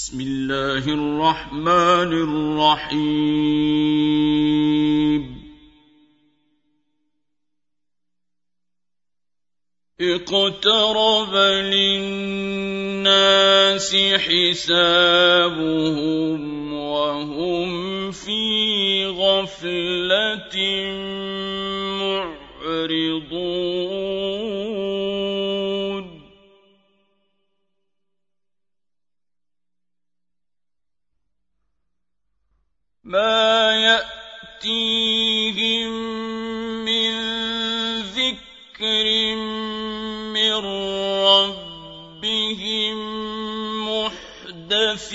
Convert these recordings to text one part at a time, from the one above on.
بسم الله الرحمن الرحيم. اقترب للناس حسابهم وهم في غفلة معرضون. ما ياتيهم من ذكر من ربهم محدث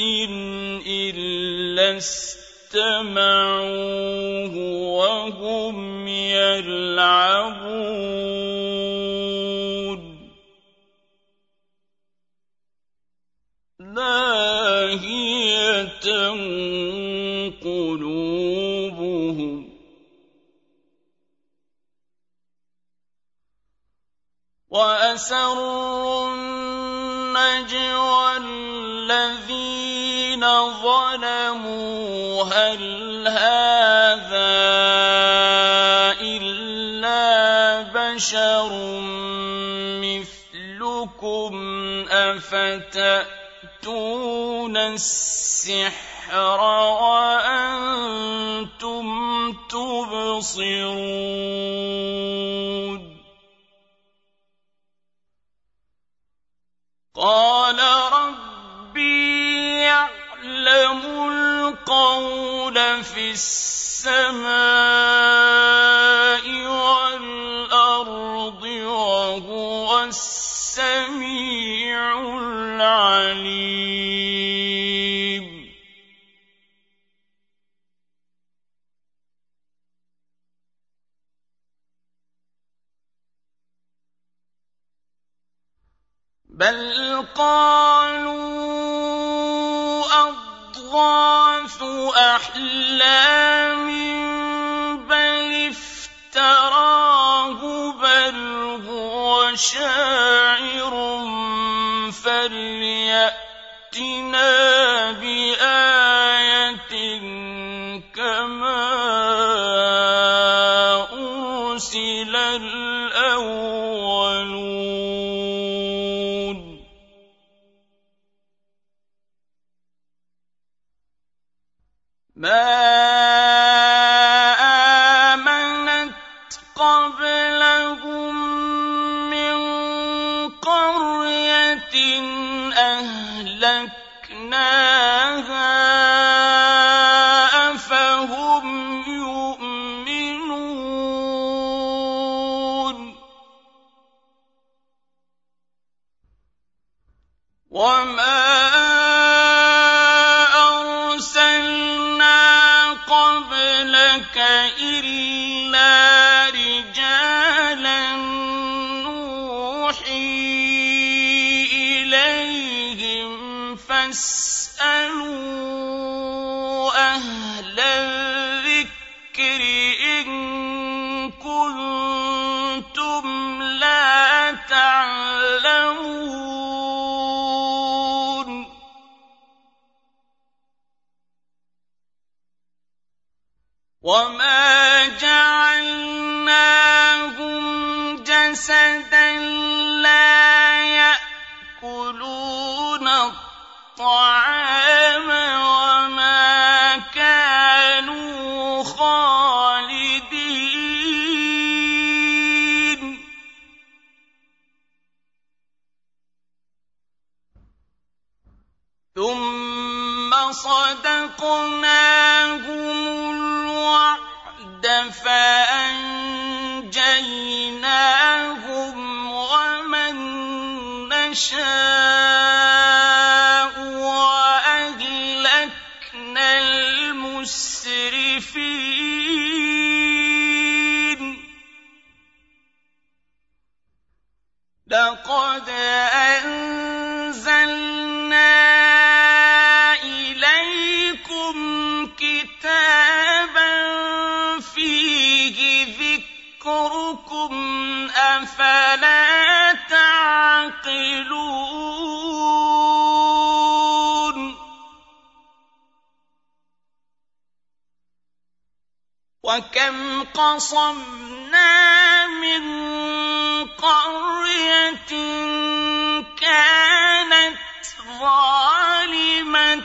الا استمعوه وهم يلعبون. لاهيه قلوبهم. وأسروا النجوى الذين ظلموا هل هذا إلا بشر مثلكم؟ أفتأتون السحر؟ وأنتم تبصرون. قال ربي يعلم القول في السماء والأرض وهو السميع العليم. بل قالوا اضغاث احلام بل افتراه بل هو شاعر فلياتنا بايه وكم قصمنا من قرية كانت ظالمة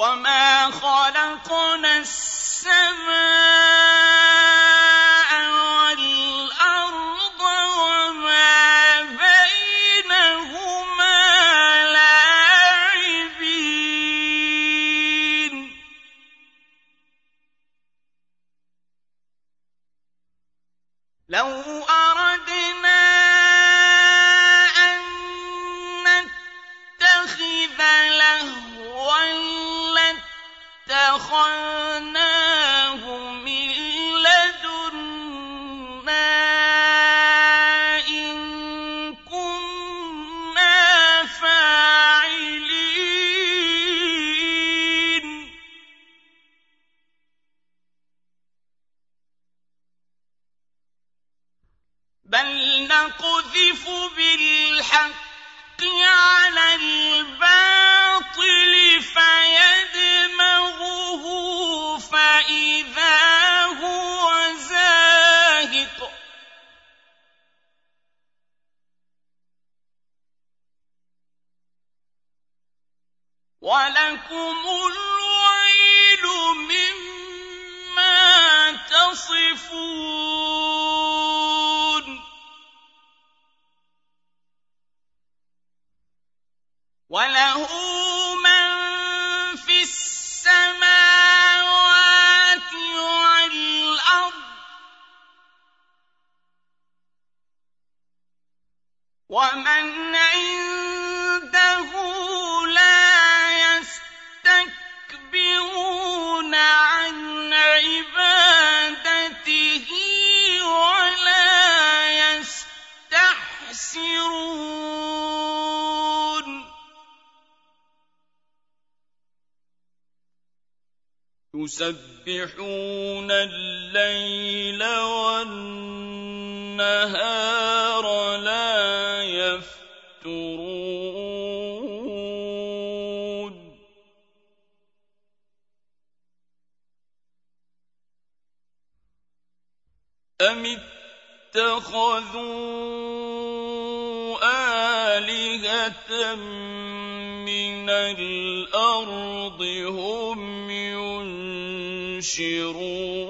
وما خلقنا السماء يسبحون الليل والنهار ينشرون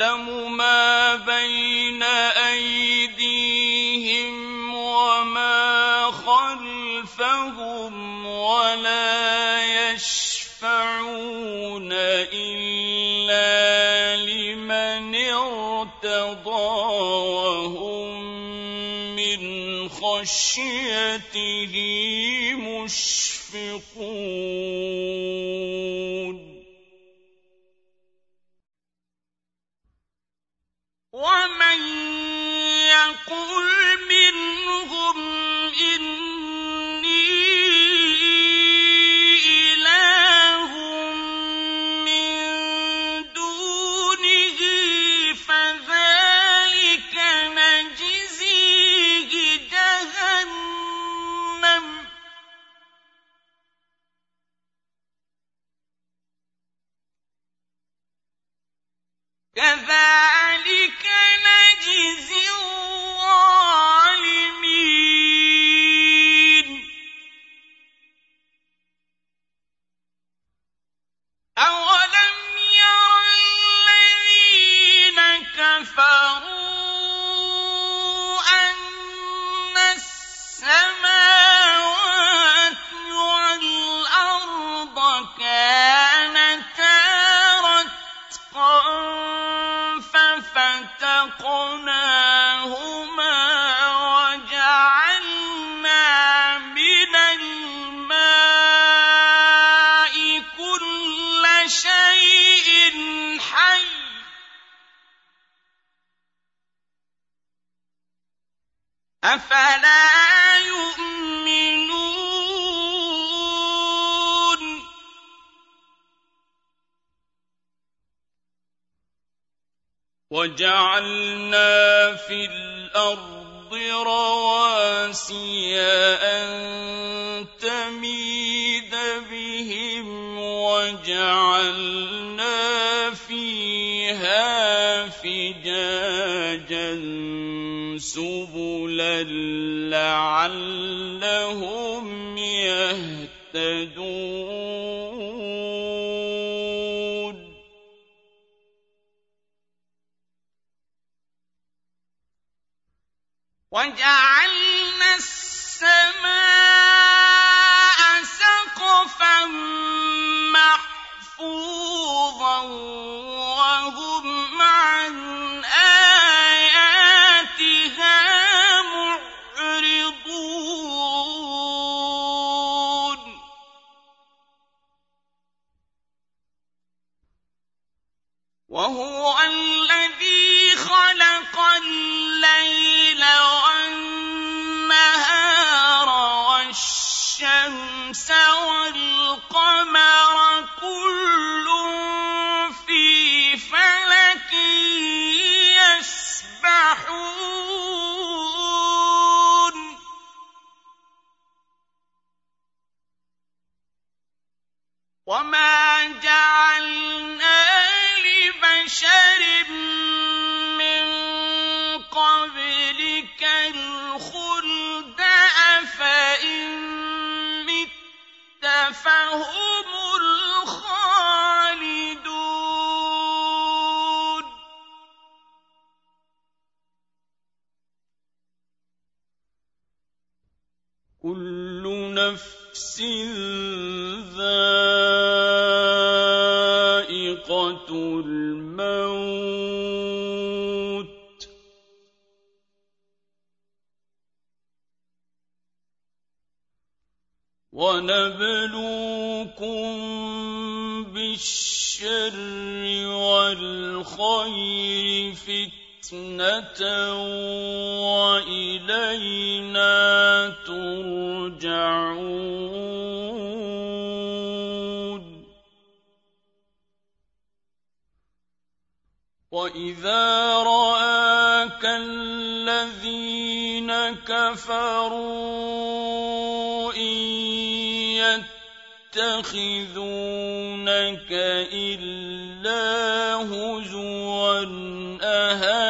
يعلم ما بين أيديهم وما خلفهم ولا يشفعون إلا لمن ارتضى وهم من خشيته مشفقون. وهو فتنة وإلينا ترجعون. وإذا رآك الذين كفروا يتخذونك إلا هزوا أهذا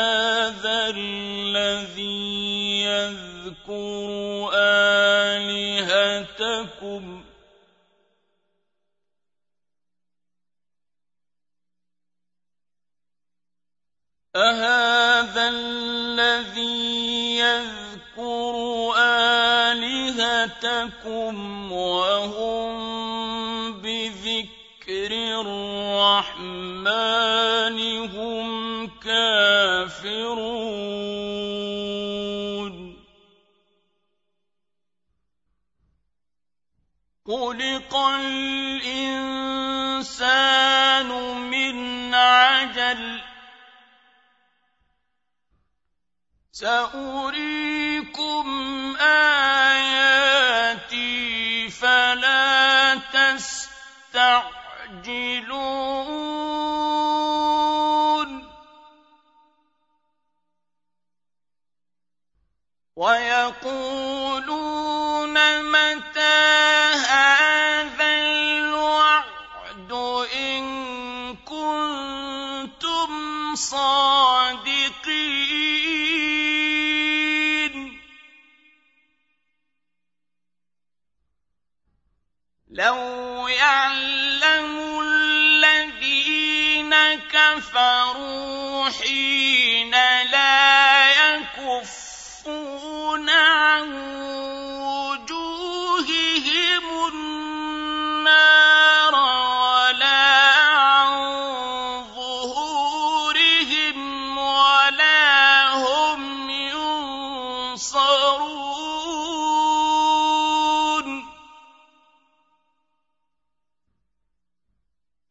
الذي يذكر آلهتكم. أهذا الذي يذكر آلهتكم وهم الرحمن هم كافرون خلق الإنسان من عجل. سأريكم آياتي فلا تستعجلون. ويقولون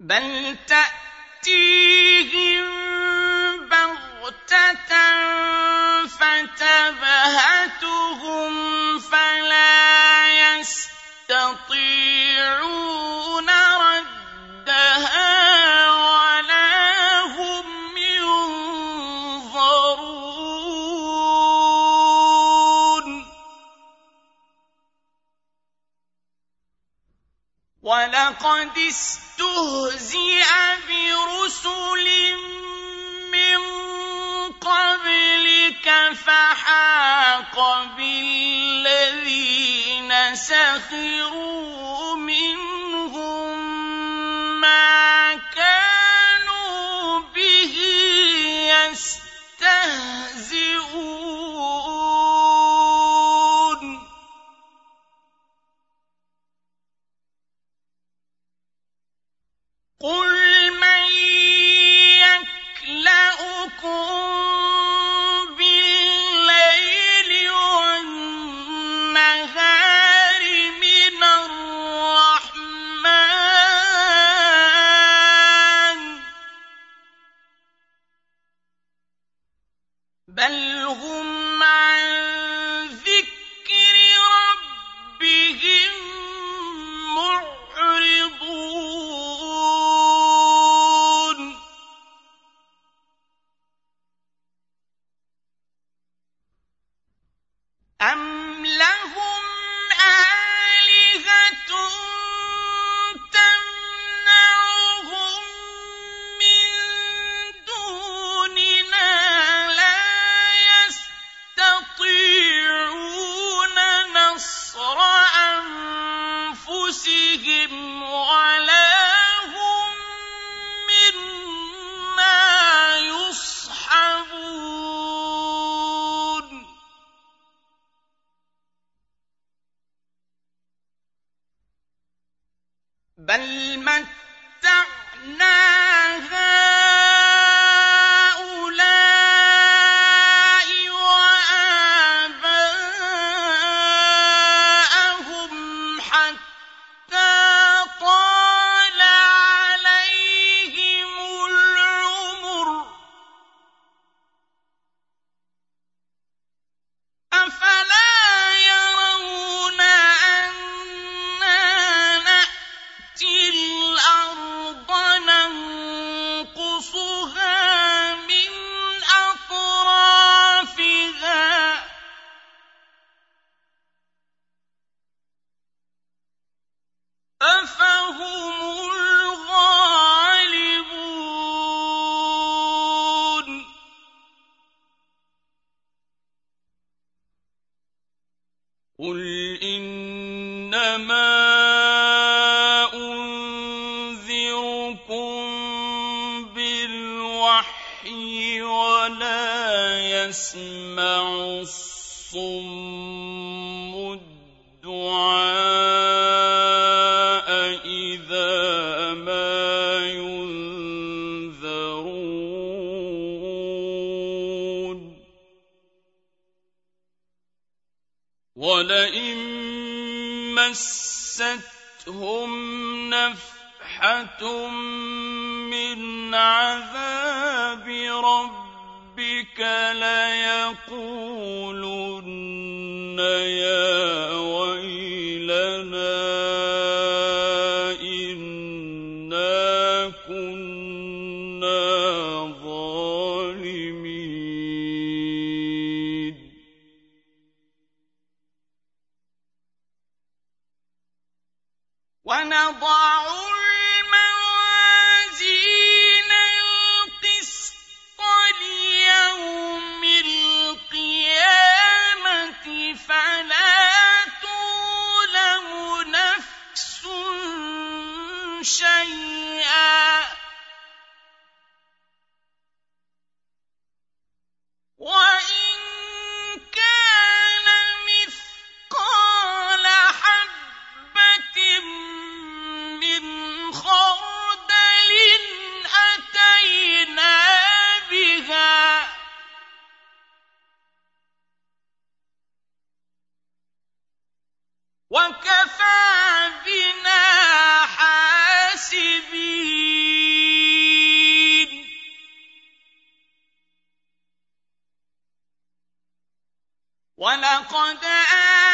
بل تأتي تأتيهم بغتة فتبهتهم فلا يستطيعون ردها ولا هم ينظرون ولقد أَمَّا ولا يسمع الصم الدعاء إذا ما ينذرون. ولئن مستهم نفحة عذاب ربك ليقولون ولقد آه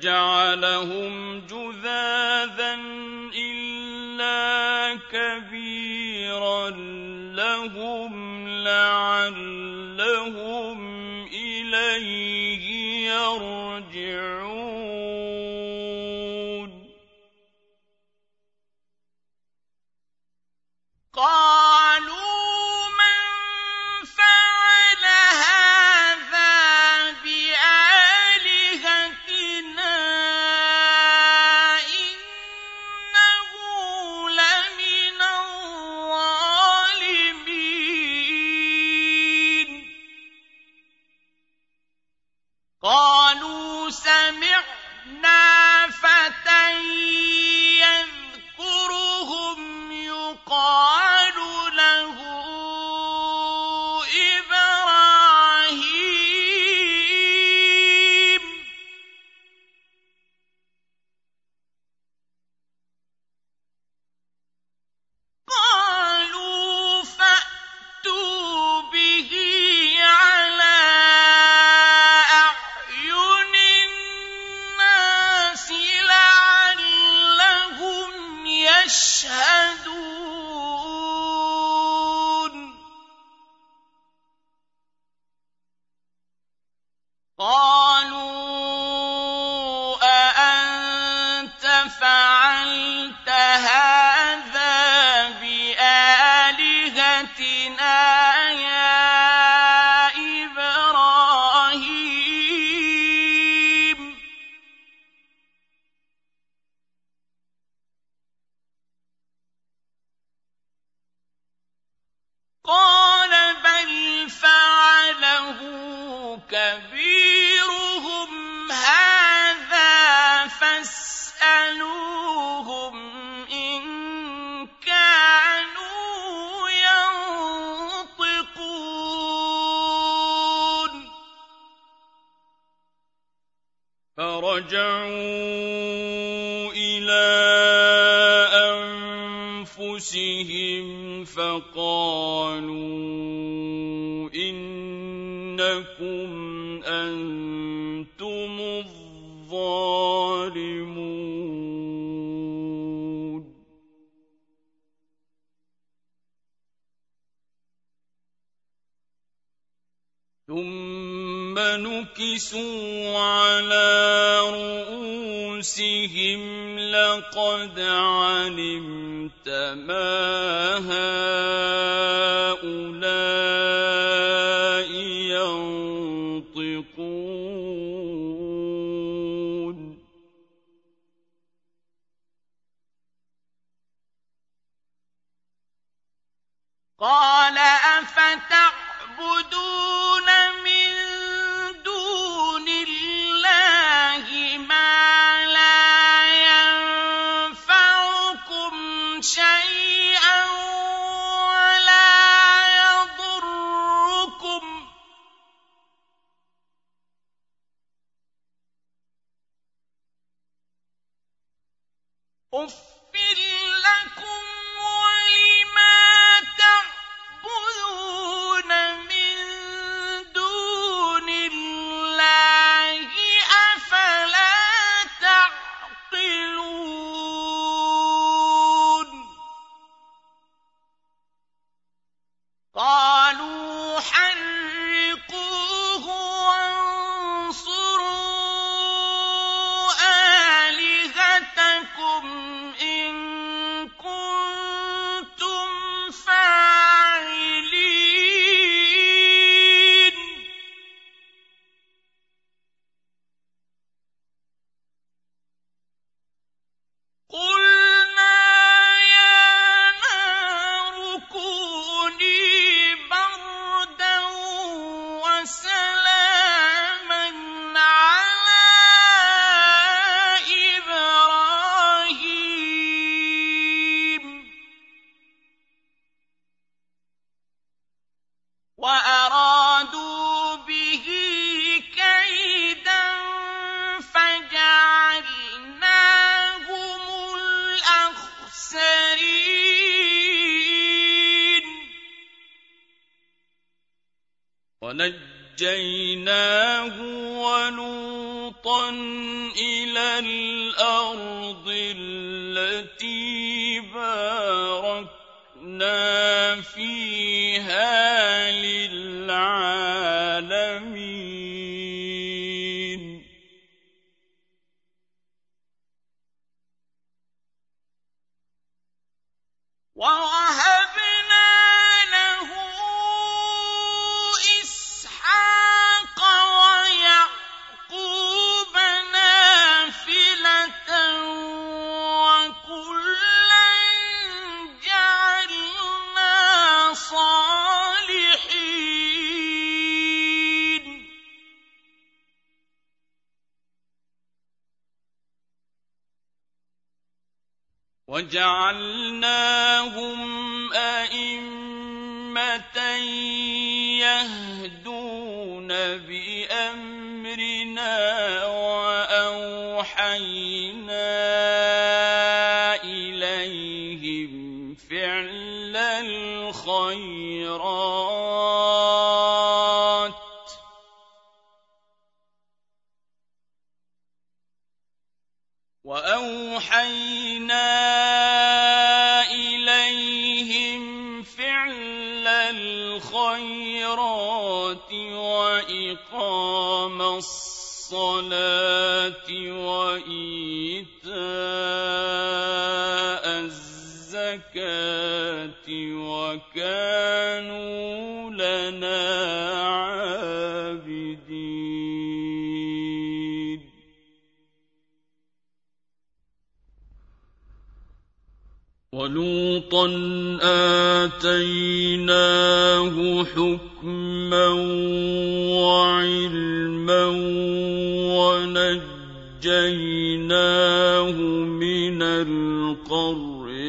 فجعلهم قَالَ وَنَجَّيْنَاهُ وَلُوطًا إِلَى الْأَرْضِ الَّتِي بَارَكْنَا فِيهَا لِلْعَالَمِينَ وَجَعَلْنَاهُمْ أَئِمَّةً يَهْدُونَ بِأَمْرِنَا وَأَوْحَيْنَا إِلَيْهِمْ فِعْلَ الْخَيْرَاتِ وَإِقَامَ الصَّلَاةِ وَإِيتَاءَ الزَّكَاةِ وَكَانُوا لَنَا عَابِدِينَ. وَلُوطًا آتَيْنَاهُ حُكْمًا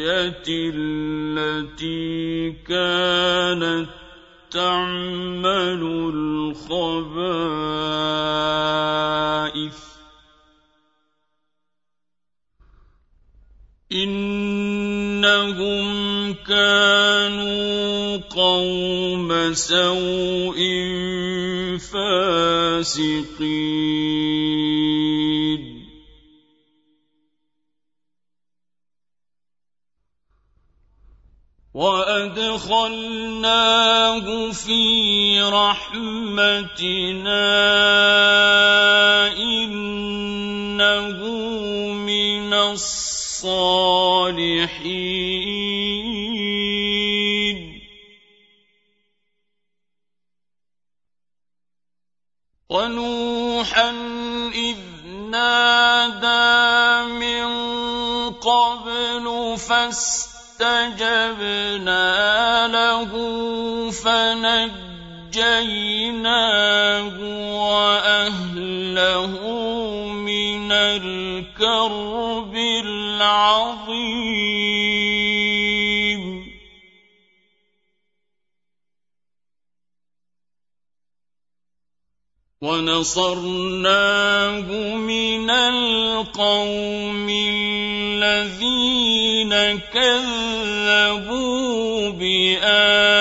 القرية التي كانت تعمل الخبائث إنهم كانوا قوم سوء فاسقين وأدخلناه في رحمتنا إنه من الصالحين. ونوحا اذ نادى من قبل فاستقام فاستجبنا له فنجيناه وأهله من الكرب العظيم. ونصرناه من القوم الذين كذبوا بآياتنا.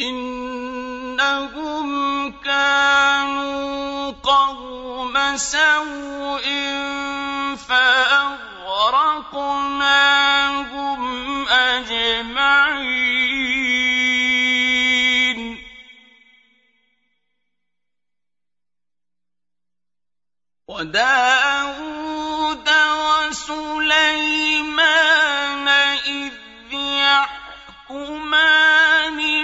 إنهم كانوا قوم سوء فأغرقناهم أجمعين. وداود وسليمان إذ يحكمان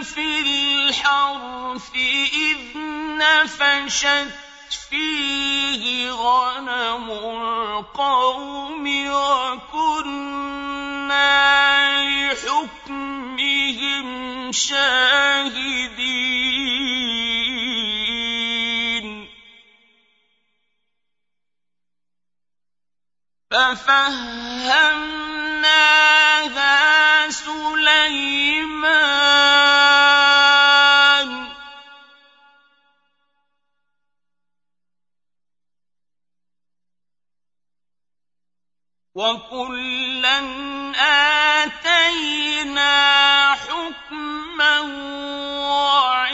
في الحرث إذ نفشت فيه غنم القوم وكنا لحكمهم شاهدين. ففهمناها سليمان. وكلا آتينا حكما وعلما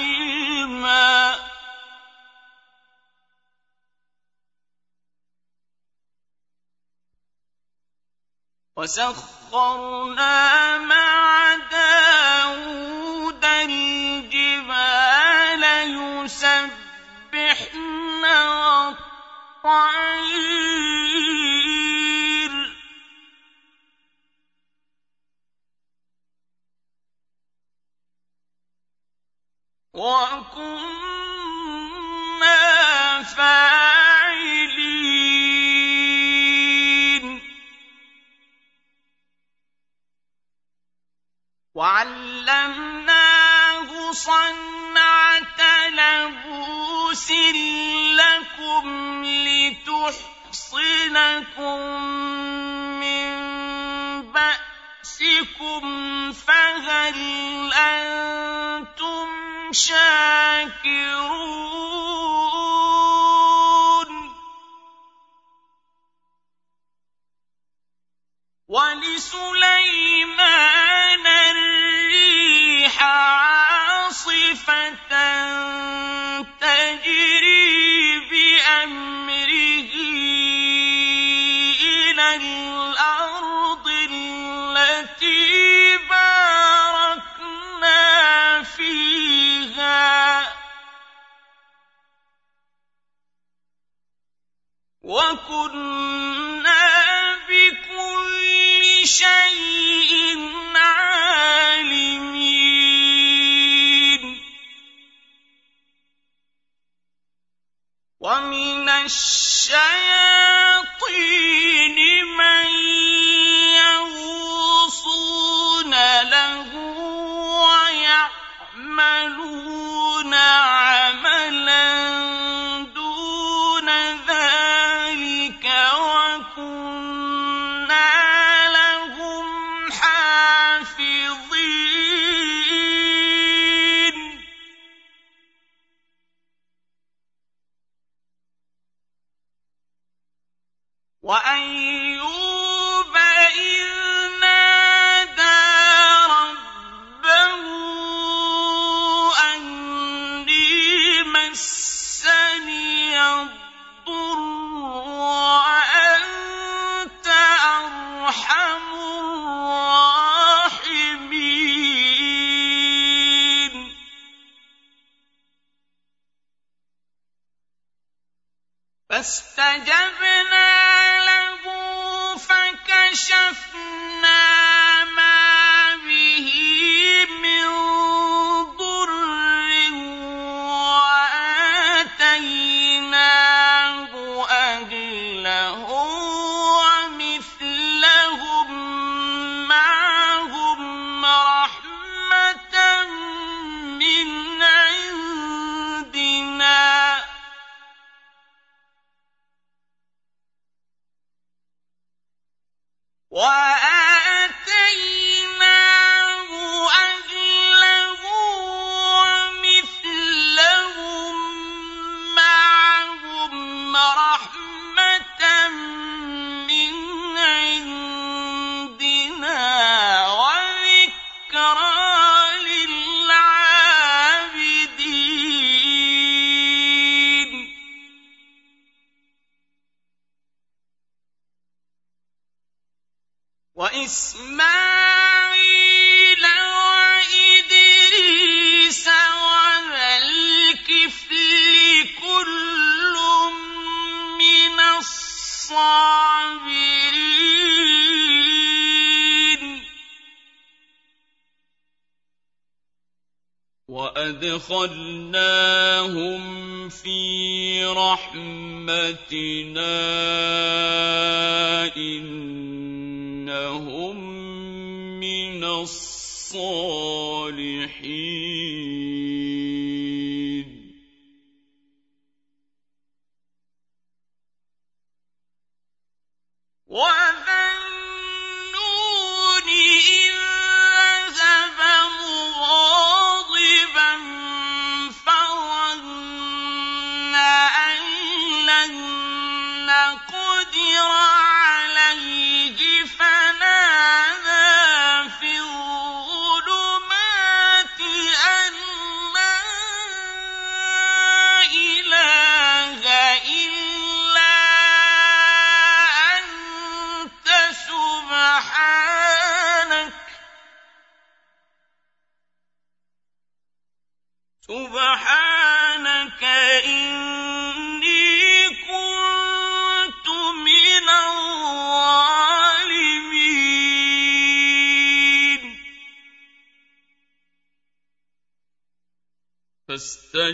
وسخرنا مع داود الجبال يسبحن والطير ويعملون وإسماعيل وإدريس وذا الكفل كل من الصابرين وأدخلناهم في رحمتنا إن الصالحين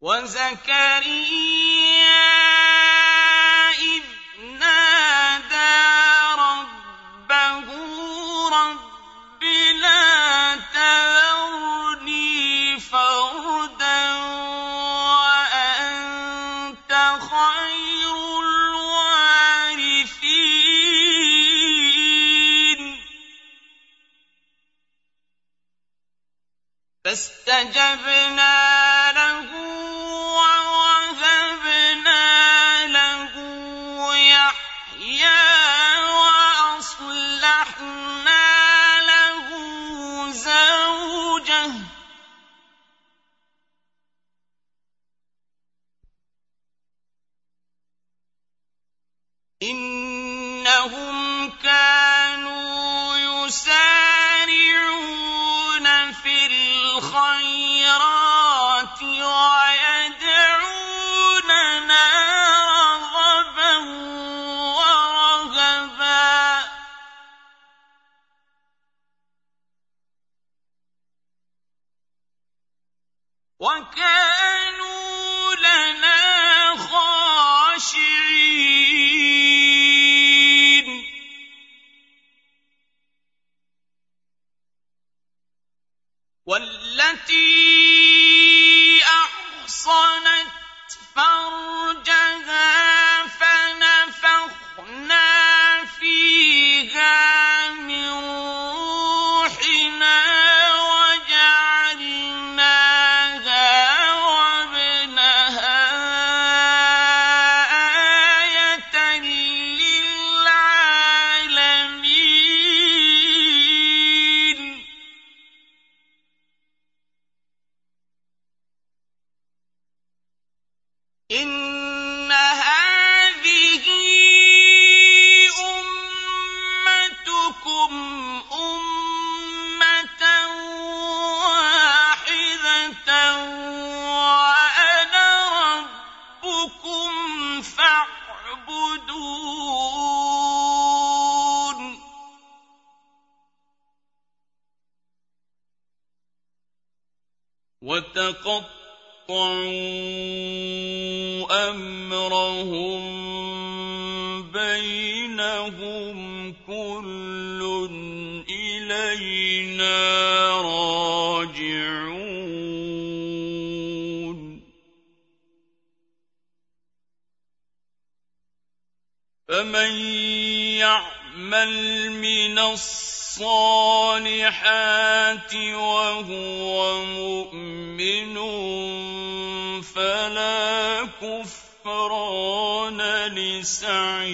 وزكريا إذ نادى ربه رب لا فردا وأنت خير الوارثين. فاستجبنا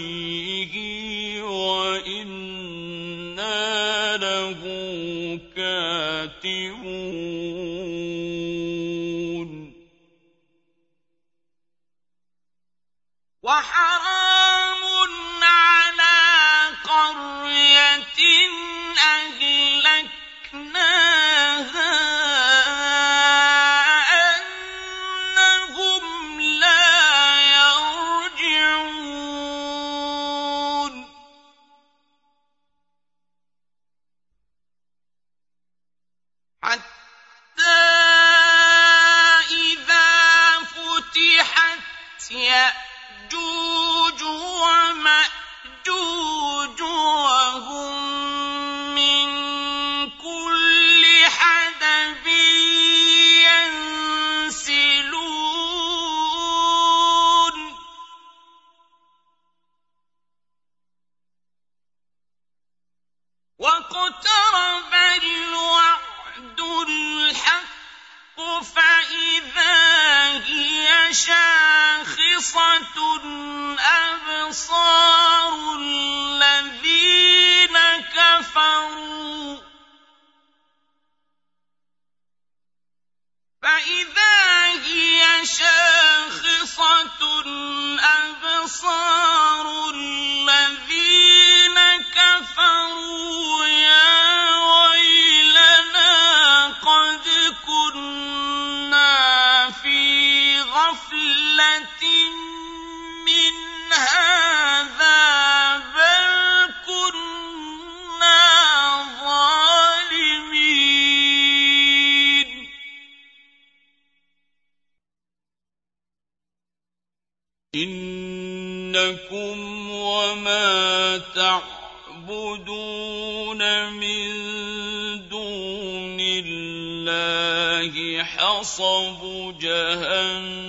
لِسَعْيِهِ وَإِنَّا لَهُ كَاتِبُونَ. إِنَّكُمْ وَمَا تَعْبُدُونَ مِن دُونِ اللَّهِ حَصَبُ جَهَنَّمَ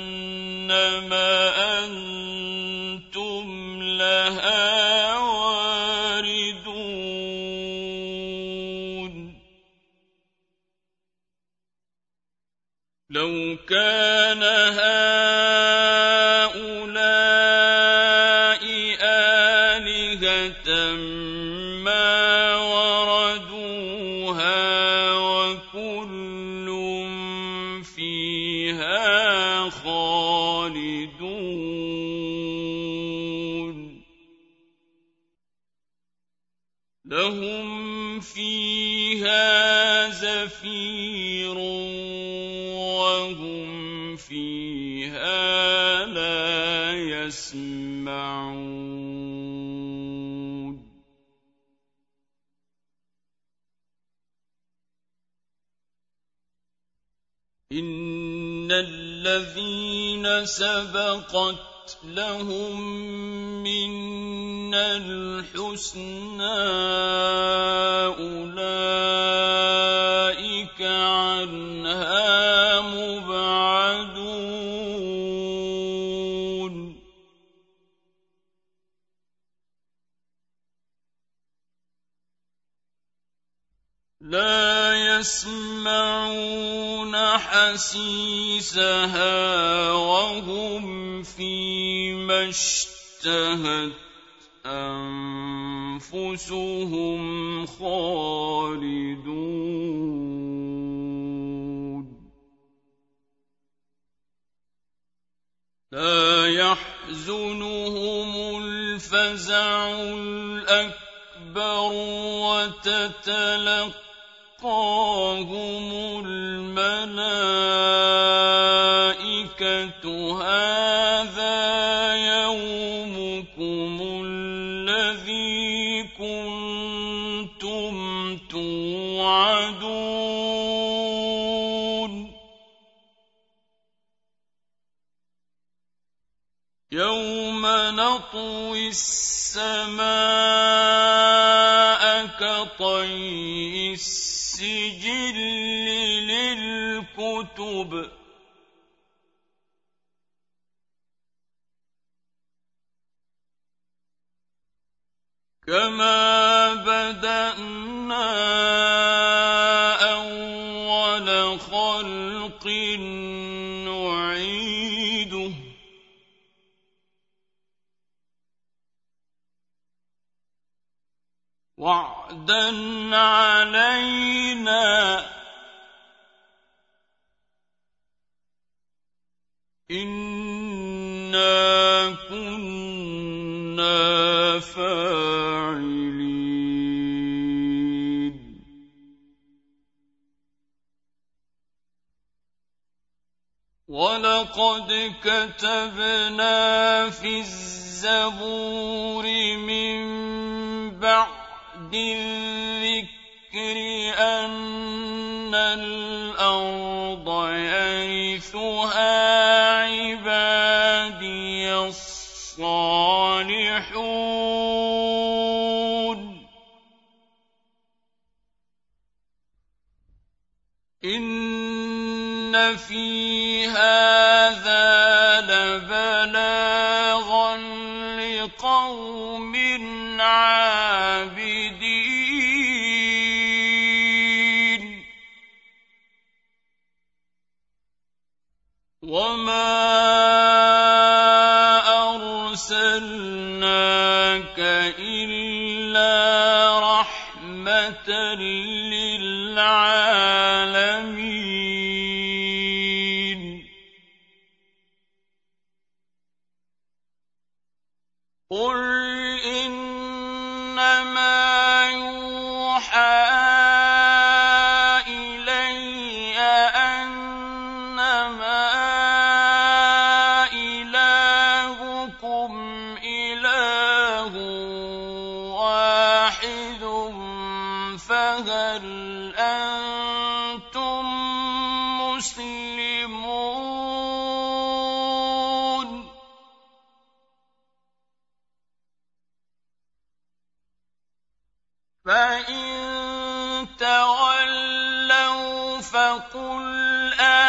أَنتُمْ لَهَا وَارِدُونَ. لَوْ كَانَ هَٰؤُلَاءِ الَّذِينَ سَبَقَتْ لَهُم مِّنَّا الْحُسْنَىٰ أُولَٰئِكَ لَا يَسْمَعُونَ حَسِيسَهَا ۖ وَهُمْ فِي مَا اشْتَهَتْ أَنفُسُهُمْ خَالِدُونَ. لَا يَحْزُنُهُمُ الْفَزَعُ الْأَكْبَرُ تلقاهم الملائكة هذا يومكم الذي كنتم توعدون يوم نطوي السماء كطي السجل للكتب. كما بدأنا وعدا علينا إنا كنا فاعلين ولقد كتبنا في الزبور من بعد الذكر أن الأرض يرثها عبادي الصالحون. إن في فقل آذنتكم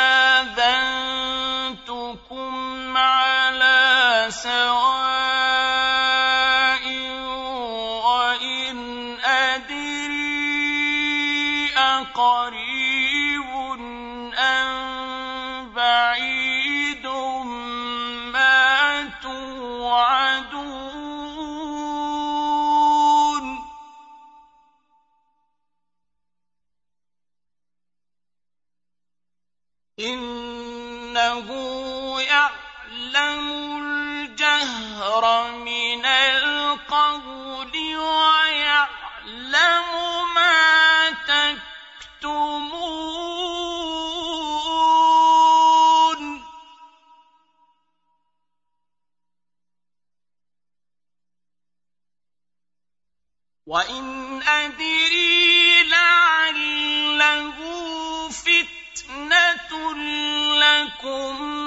وإن أدري لعله فتنة لكم